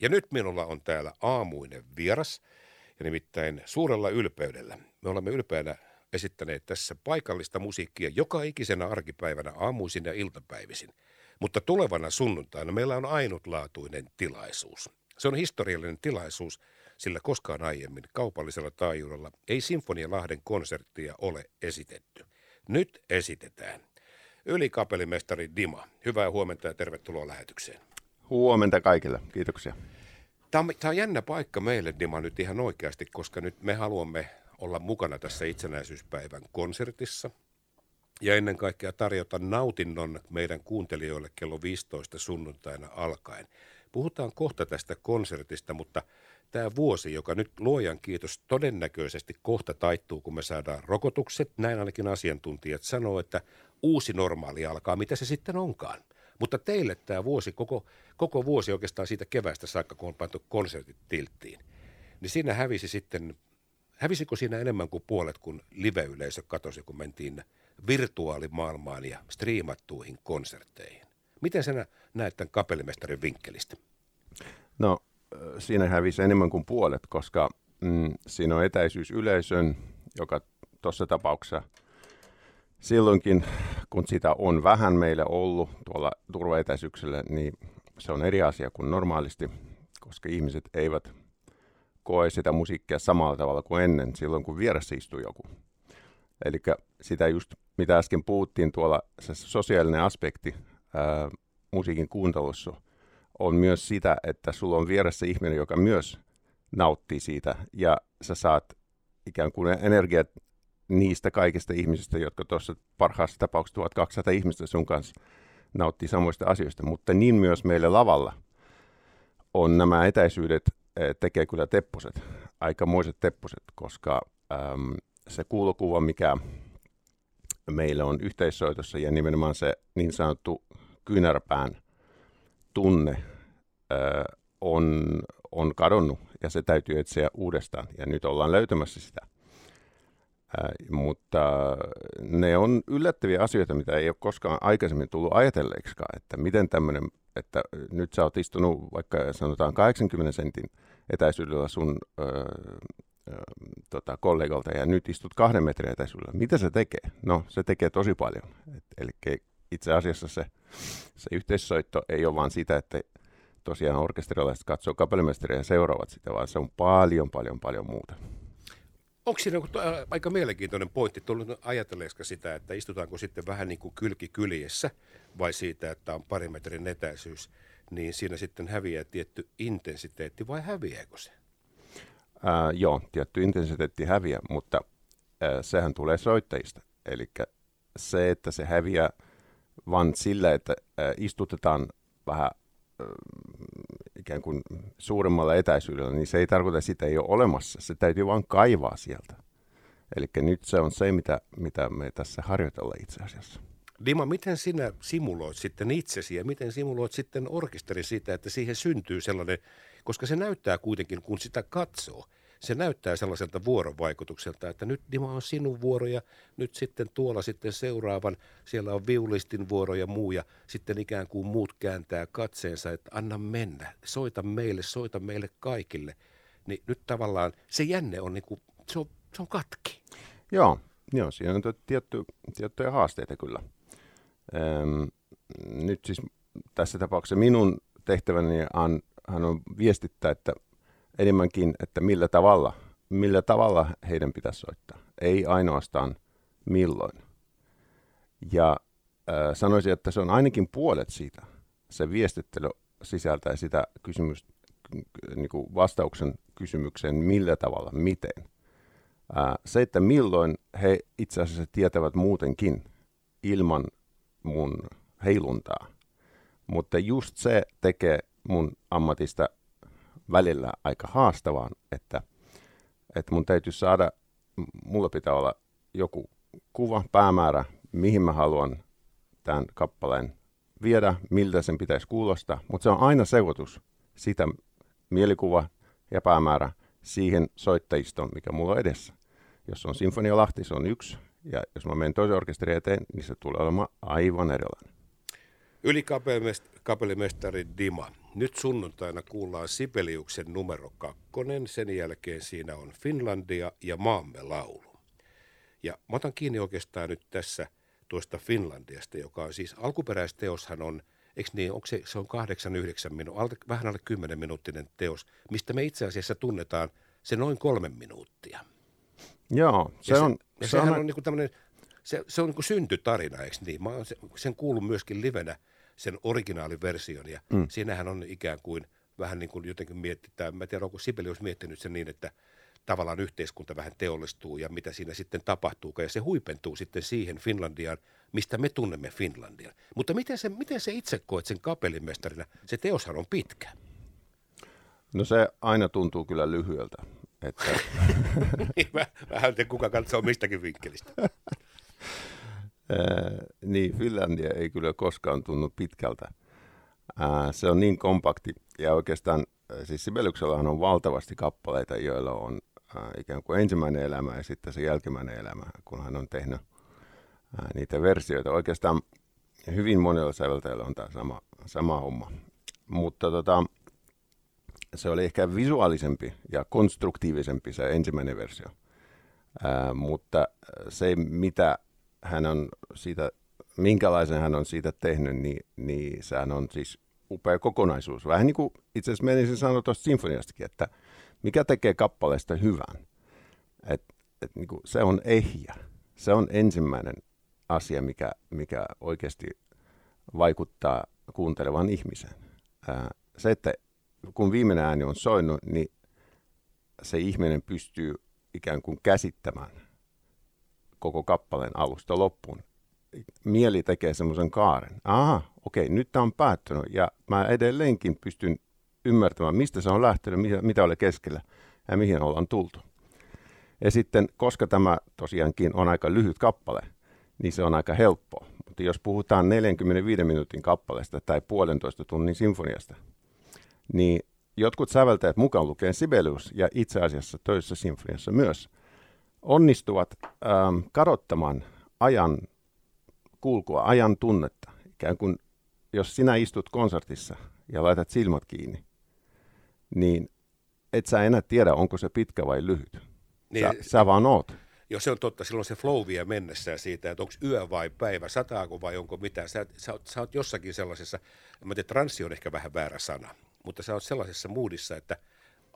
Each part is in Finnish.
Ja nyt minulla on täällä aamuinen vieras, ja nimittäin suurella ylpeydellä. Me olemme ylpeänä esittäneet tässä paikallista musiikkia joka ikisenä arkipäivänä aamuisin ja iltapäivisin. Mutta tulevana sunnuntaina meillä on ainutlaatuinen tilaisuus. Se on historiallinen tilaisuus, sillä koskaan aiemmin kaupallisella taajuudella ei Sinfonialahden konserttia ole esitetty. Nyt esitetään. Ylikapelimestari Dima, hyvää huomenta ja tervetuloa lähetykseen. Huomenta kaikille, kiitoksia. Tämä on, tämä on jännä paikka meille, Dima, nyt ihan oikeasti, koska nyt me haluamme olla mukana tässä itsenäisyyspäivän konsertissa. Ja ennen kaikkea tarjota nautinnon meidän kuuntelijoille kello 15 sunnuntaina alkaen. Puhutaan kohta tästä konsertista, mutta tämä vuosi, joka nyt luojan kiitos todennäköisesti kohta taittuu, kun me saadaan rokotukset, näin ainakin asiantuntijat sanoo, että uusi normaali alkaa, mitä se sitten onkaan. Mutta teille tämä vuosi, koko, koko vuosi oikeastaan siitä kevästä saakka, kun on pantu konsertit tilttiin, niin siinä hävisi sitten, hävisikö siinä enemmän kuin puolet, kun live-yleisö katosi, kun mentiin virtuaalimaailmaan ja striimattuihin konsertteihin? Miten sinä näet tämän kapellimestarin vinkkelistä? No, siinä hävisi enemmän kuin puolet, koska mm, siinä on etäisyys yleisön, joka tuossa tapauksessa silloinkin, kun sitä on vähän meille ollut tuolla turvaetäisyyksellä, niin se on eri asia kuin normaalisti, koska ihmiset eivät koe sitä musiikkia samalla tavalla kuin ennen, silloin kun vieressä istuu joku. Eli sitä just, mitä äsken puhuttiin tuolla, se sosiaalinen aspekti ää, musiikin kuuntelussa on myös sitä, että sulla on vieressä ihminen, joka myös nauttii siitä, ja sä saat ikään kuin energiat niistä kaikista ihmisistä, jotka tuossa parhaassa tapauksessa 1200 ihmistä sun kanssa nauttii samoista asioista, mutta niin myös meille lavalla on nämä etäisyydet eh, tekee kyllä tepposet, aikamoiset tepposet, koska äm, se kuulokuva, mikä meillä on yhteissoitossa ja nimenomaan se niin sanottu kyynärpään tunne ää, on, on kadonnut ja se täytyy etsiä uudestaan ja nyt ollaan löytämässä sitä. Mutta ne on yllättäviä asioita, mitä ei ole koskaan aikaisemmin tullut ajatelleeksikaan, että miten tämmöinen, että nyt sä oot istunut vaikka sanotaan 80 sentin etäisyydellä sun ää, tota, kollegalta ja nyt istut kahden metrin etäisyydellä. Mitä se tekee? No, se tekee tosi paljon. Et, eli itse asiassa se, se yhteissoitto ei ole vain sitä, että tosiaan orkesterilaiset katsoo kapellimestaria ja seuraavat sitä, vaan se on paljon, paljon, paljon muuta. Onko siinä aika mielenkiintoinen pointti tullut ajatelleeksi sitä, että istutaanko sitten vähän niin kuin kylki kyljessä vai siitä, että on pari metrin etäisyys, niin siinä sitten häviää tietty intensiteetti vai häviääkö se? Ää, joo, tietty intensiteetti häviää, mutta ää, sehän tulee soittajista. Eli se, että se häviää vaan sillä, että ää, istutetaan vähän ikään kuin suuremmalla etäisyydellä, niin se ei tarkoita, sitä ei ole olemassa. Se täytyy vain kaivaa sieltä. Eli nyt se on se, mitä, mitä me tässä harjoitellaan itse asiassa. Dima, miten sinä simuloit sitten itsesi ja miten simuloit sitten orkesteri sitä, että siihen syntyy sellainen, koska se näyttää kuitenkin, kun sitä katsoo – se näyttää sellaiselta vuorovaikutukselta, että nyt Dima on sinun vuoro ja nyt sitten tuolla sitten seuraavan, siellä on viulistin vuoro ja muu ja sitten ikään kuin muut kääntää katseensa, että anna mennä, soita meille, soita meille kaikille. Niin nyt tavallaan se jänne on, niin kuin, se on, se on katki. Joo, joo, siinä on tietty, tiettyjä haasteita kyllä. Öm, nyt siis tässä tapauksessa minun tehtäväni on, on viestittää, että enemmänkin, että millä tavalla, millä tavalla heidän pitäisi soittaa. Ei ainoastaan milloin. Ja äh, sanoisin, että se on ainakin puolet siitä. Se viestittely sisältää sitä kysymys, niin kuin vastauksen kysymykseen, millä tavalla, miten. Äh, se, että milloin he itse asiassa tietävät muutenkin ilman mun heiluntaa. Mutta just se tekee mun ammatista välillä aika haastavaan, että, että mun täytyy saada, mulla pitää olla joku kuva, päämäärä, mihin mä haluan tämän kappaleen viedä, miltä sen pitäisi kuulostaa, mutta se on aina sekoitus sitä mielikuva ja päämäärä siihen soittajistoon, mikä mulla on edessä. Jos on Sinfonia Lahti, se on yksi, ja jos mä menen toisen orkesterin eteen, niin se tulee olemaan aivan erilainen. Yli kapellimestari Dima, nyt sunnuntaina kuullaan Sibeliuksen numero kakkonen. Sen jälkeen siinä on Finlandia ja Maamme laulu. Ja mä otan kiinni oikeastaan nyt tässä tuosta Finlandiasta, joka on siis alkuperäisteoshan on, eikö niin, onko se, se on 8-9 minuuttia, vähän alle 10 minuuttinen teos, mistä me itse asiassa tunnetaan se noin kolme minuuttia. Joo, se, ja on... Se, ja se sehän on, on, niin kuin tämmöinen, se, se on niin kuin syntytarina, eikö niin? Mä oon sen, sen kuullut myöskin livenä sen originaaliversion ja mm. siinähän on ikään kuin vähän niin kuin jotenkin mietitään, mä en tiedä onko Sibelius miettinyt sen niin, että tavallaan yhteiskunta vähän teollistuu ja mitä siinä sitten tapahtuu. Ja se huipentuu sitten siihen Finlandiaan, mistä me tunnemme Finlandian. Mutta miten se, miten se itse koet sen kapellimestarina? Se teoshan on pitkä. No se aina tuntuu kyllä lyhyeltä. Että... Niin, vähän te kuka katsoo mistäkin vinkkelistä. niin, Finlandia ei kyllä koskaan tunnu pitkältä. se on niin kompakti ja oikeastaan siis Sibeliuksellahan on valtavasti kappaleita, joilla on ikään kuin ensimmäinen elämä ja sitten se jälkimmäinen elämä, kun hän on tehnyt niitä versioita. Oikeastaan hyvin monella säveltäjällä on tämä sama, sama homma. Mutta tota, se oli ehkä visuaalisempi ja konstruktiivisempi se ensimmäinen versio. Ää, mutta se, mitä hän on siitä, minkälaisen hän on siitä tehnyt, niin, niin sehän on siis upea kokonaisuus. Vähän niin kuin itse asiassa menisin sanoa tuosta sinfoniastakin, että mikä tekee kappaleesta hyvän. Et, et niin kuin se on ehjä. Se on ensimmäinen asia, mikä, mikä oikeasti vaikuttaa kuuntelevan ihmiseen. Ää, se, että kun viimeinen ääni on soinut, niin se ihminen pystyy ikään kuin käsittämään koko kappaleen alusta loppuun. Mieli tekee semmoisen kaaren. Aha, okei, nyt tämä on päättynyt ja mä edelleenkin pystyn ymmärtämään, mistä se on lähtenyt, mitä, mitä oli keskellä ja mihin ollaan tultu. Ja sitten, koska tämä tosiaankin on aika lyhyt kappale, niin se on aika helppoa. Mutta jos puhutaan 45 minuutin kappaleesta tai puolentoista tunnin sinfoniasta, niin jotkut säveltäjät mukaan lukien Sibelius ja itse asiassa toisessa sinfoniassa myös onnistuvat ähm, kadottamaan ajan kulkua, ajan tunnetta. Ikään kuin jos sinä istut konsertissa ja laitat silmät kiinni, niin et sä enää tiedä, onko se pitkä vai lyhyt. Niin, sä, sä vaan oot. Jos se on totta, silloin se flow vie mennessä siitä, että onko yö vai päivä, sataako vai onko mitä. Sä, sä, oot, sä oot jossakin sellaisessa, mä tiedän, transsi on ehkä vähän väärä sana, mutta sä oot sellaisessa moodissa, että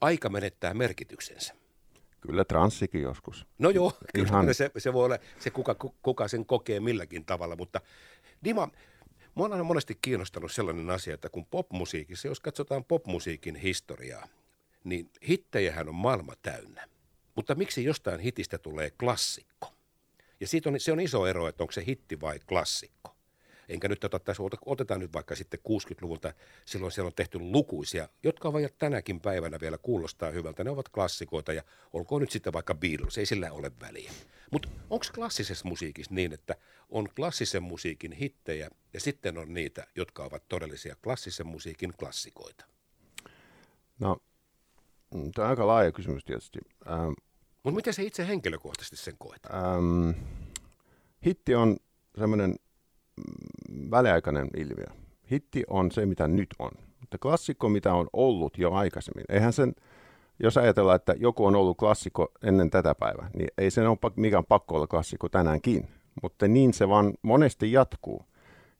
aika menettää merkityksensä. Kyllä transsikin joskus. No joo, kyllä Ihan... se, se voi olla, se kuka, kuka sen kokee milläkin tavalla, mutta Dima, Mua on aina monesti kiinnostanut sellainen asia, että kun popmusiikissa, jos katsotaan popmusiikin historiaa, niin hittejähän on maailma täynnä. Mutta miksi jostain hitistä tulee klassikko? Ja siitä on, se on iso ero, että onko se hitti vai klassikko. Enkä nyt ota tässä, otetaan nyt vaikka sitten 60-luvulta, silloin siellä on tehty lukuisia, jotka ovat tänäkin päivänä vielä kuulostaa hyvältä. Ne ovat klassikoita ja olkoon nyt sitten vaikka Beatles, ei sillä ole väliä. Mutta onko klassisessa musiikissa niin, että on klassisen musiikin hittejä ja sitten on niitä, jotka ovat todellisia klassisen musiikin klassikoita? No, mm, tämä on aika laaja kysymys tietysti. Ähm, Mutta miten se itse henkilökohtaisesti sen koet? Ähm, hitti on semmoinen mm, väliaikainen ilmiö. Hitti on se, mitä nyt on. Mutta klassikko, mitä on ollut jo aikaisemmin. Eihän sen, jos ajatellaan, että joku on ollut klassikko ennen tätä päivää, niin ei sen ole mikään pakko olla klassikko tänäänkin. Mutta niin se vaan monesti jatkuu.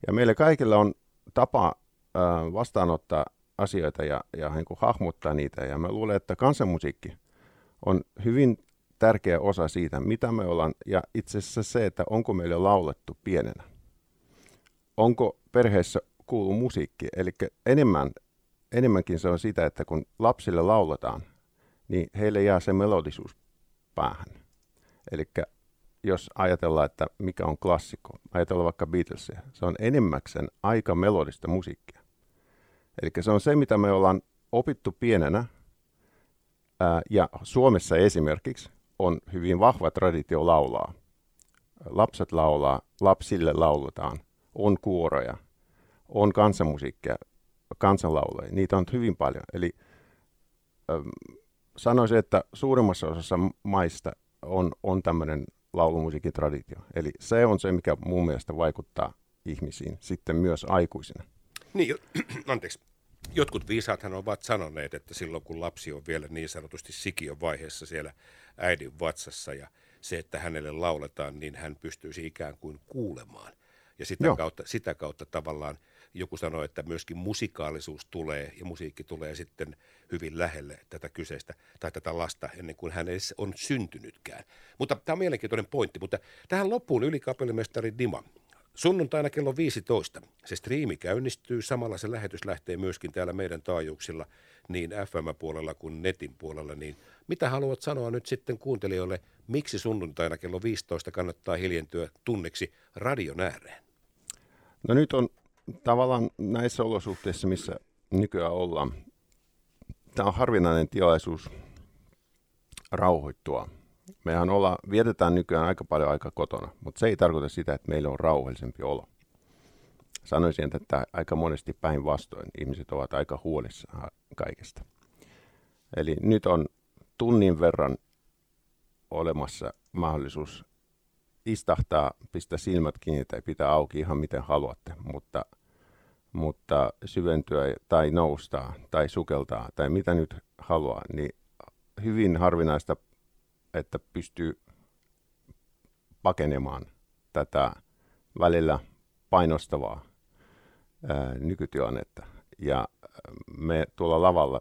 Ja meillä kaikilla on tapa vastaanottaa asioita ja, ja niin kuin hahmottaa niitä. Ja mä luulen, että kansanmusiikki on hyvin tärkeä osa siitä, mitä me ollaan. Ja itse asiassa se, että onko meille laulettu pienenä. Onko perheessä kuulu musiikki. Eli enemmän, enemmänkin se on sitä, että kun lapsille lauletaan, niin heille jää se melodisuus päähän. Eli jos ajatellaan, että mikä on klassikko, ajatellaan vaikka Beatlesia, se on enemmäkseen aika melodista musiikkia. Eli se on se, mitä me ollaan opittu pienenä, ää, ja Suomessa esimerkiksi on hyvin vahva traditio laulaa. Lapset laulaa, lapsille lauletaan, on kuoroja, on kansanmusiikkia, kansanlauleja, niitä on hyvin paljon. Eli ähm, sanoisin, että suurimmassa osassa maista on, on tämmöinen laulumusiikin traditio. Eli se on se, mikä mun mielestä vaikuttaa ihmisiin sitten myös aikuisina. Niin, anteeksi. Jotkut viisaathan ovat sanoneet, että silloin kun lapsi on vielä niin sanotusti sikiön vaiheessa siellä äidin vatsassa ja se, että hänelle lauletaan, niin hän pystyisi ikään kuin kuulemaan. Ja sitä, kautta, sitä kautta tavallaan joku sanoi, että myöskin musikaalisuus tulee ja musiikki tulee sitten hyvin lähelle tätä kyseistä tai tätä lasta ennen kuin hän edes on syntynytkään. Mutta tämä on mielenkiintoinen pointti, mutta tähän loppuun ylikapellimestari Dima. Sunnuntaina kello 15 se striimi käynnistyy, samalla se lähetys lähtee myöskin täällä meidän taajuuksilla niin FM-puolella kuin netin puolella, niin mitä haluat sanoa nyt sitten kuuntelijoille, miksi sunnuntaina kello 15 kannattaa hiljentyä tunneksi radion ääreen? No nyt on tavallaan näissä olosuhteissa, missä nykyään ollaan, tämä on harvinainen tilaisuus rauhoittua. Mehän olla, vietetään nykyään aika paljon aika kotona, mutta se ei tarkoita sitä, että meillä on rauhallisempi olo. Sanoisin, että aika monesti päinvastoin ihmiset ovat aika huolissaan kaikesta. Eli nyt on tunnin verran olemassa mahdollisuus istahtaa, pistää silmät kiinni tai pitää auki ihan miten haluatte, mutta, mutta syventyä tai nousta tai sukeltaa tai mitä nyt haluaa, niin hyvin harvinaista, että pystyy pakenemaan tätä välillä painostavaa ää, nykytilannetta. Ja me tuolla lavalla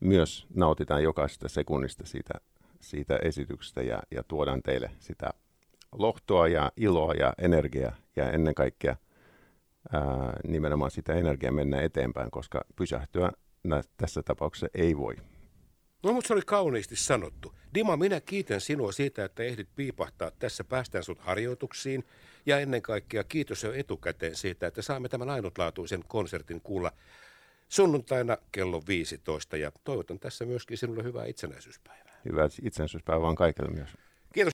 myös nautitaan jokaisesta sekunnista siitä, siitä esityksestä ja, ja tuodaan teille sitä lohtoa ja iloa ja energiaa ja ennen kaikkea ää, nimenomaan sitä energiaa mennä eteenpäin, koska pysähtyä nä- tässä tapauksessa ei voi. No mutta se oli kauniisti sanottu. Dima, minä kiitän sinua siitä, että ehdit piipahtaa tässä. Päästään sut harjoituksiin. Ja ennen kaikkea kiitos jo etukäteen siitä, että saamme tämän ainutlaatuisen konsertin kuulla sunnuntaina kello 15. Ja toivotan tässä myöskin sinulle hyvää itsenäisyyspäivää. Hyvää itsenäisyyspäivää on kaikille myös.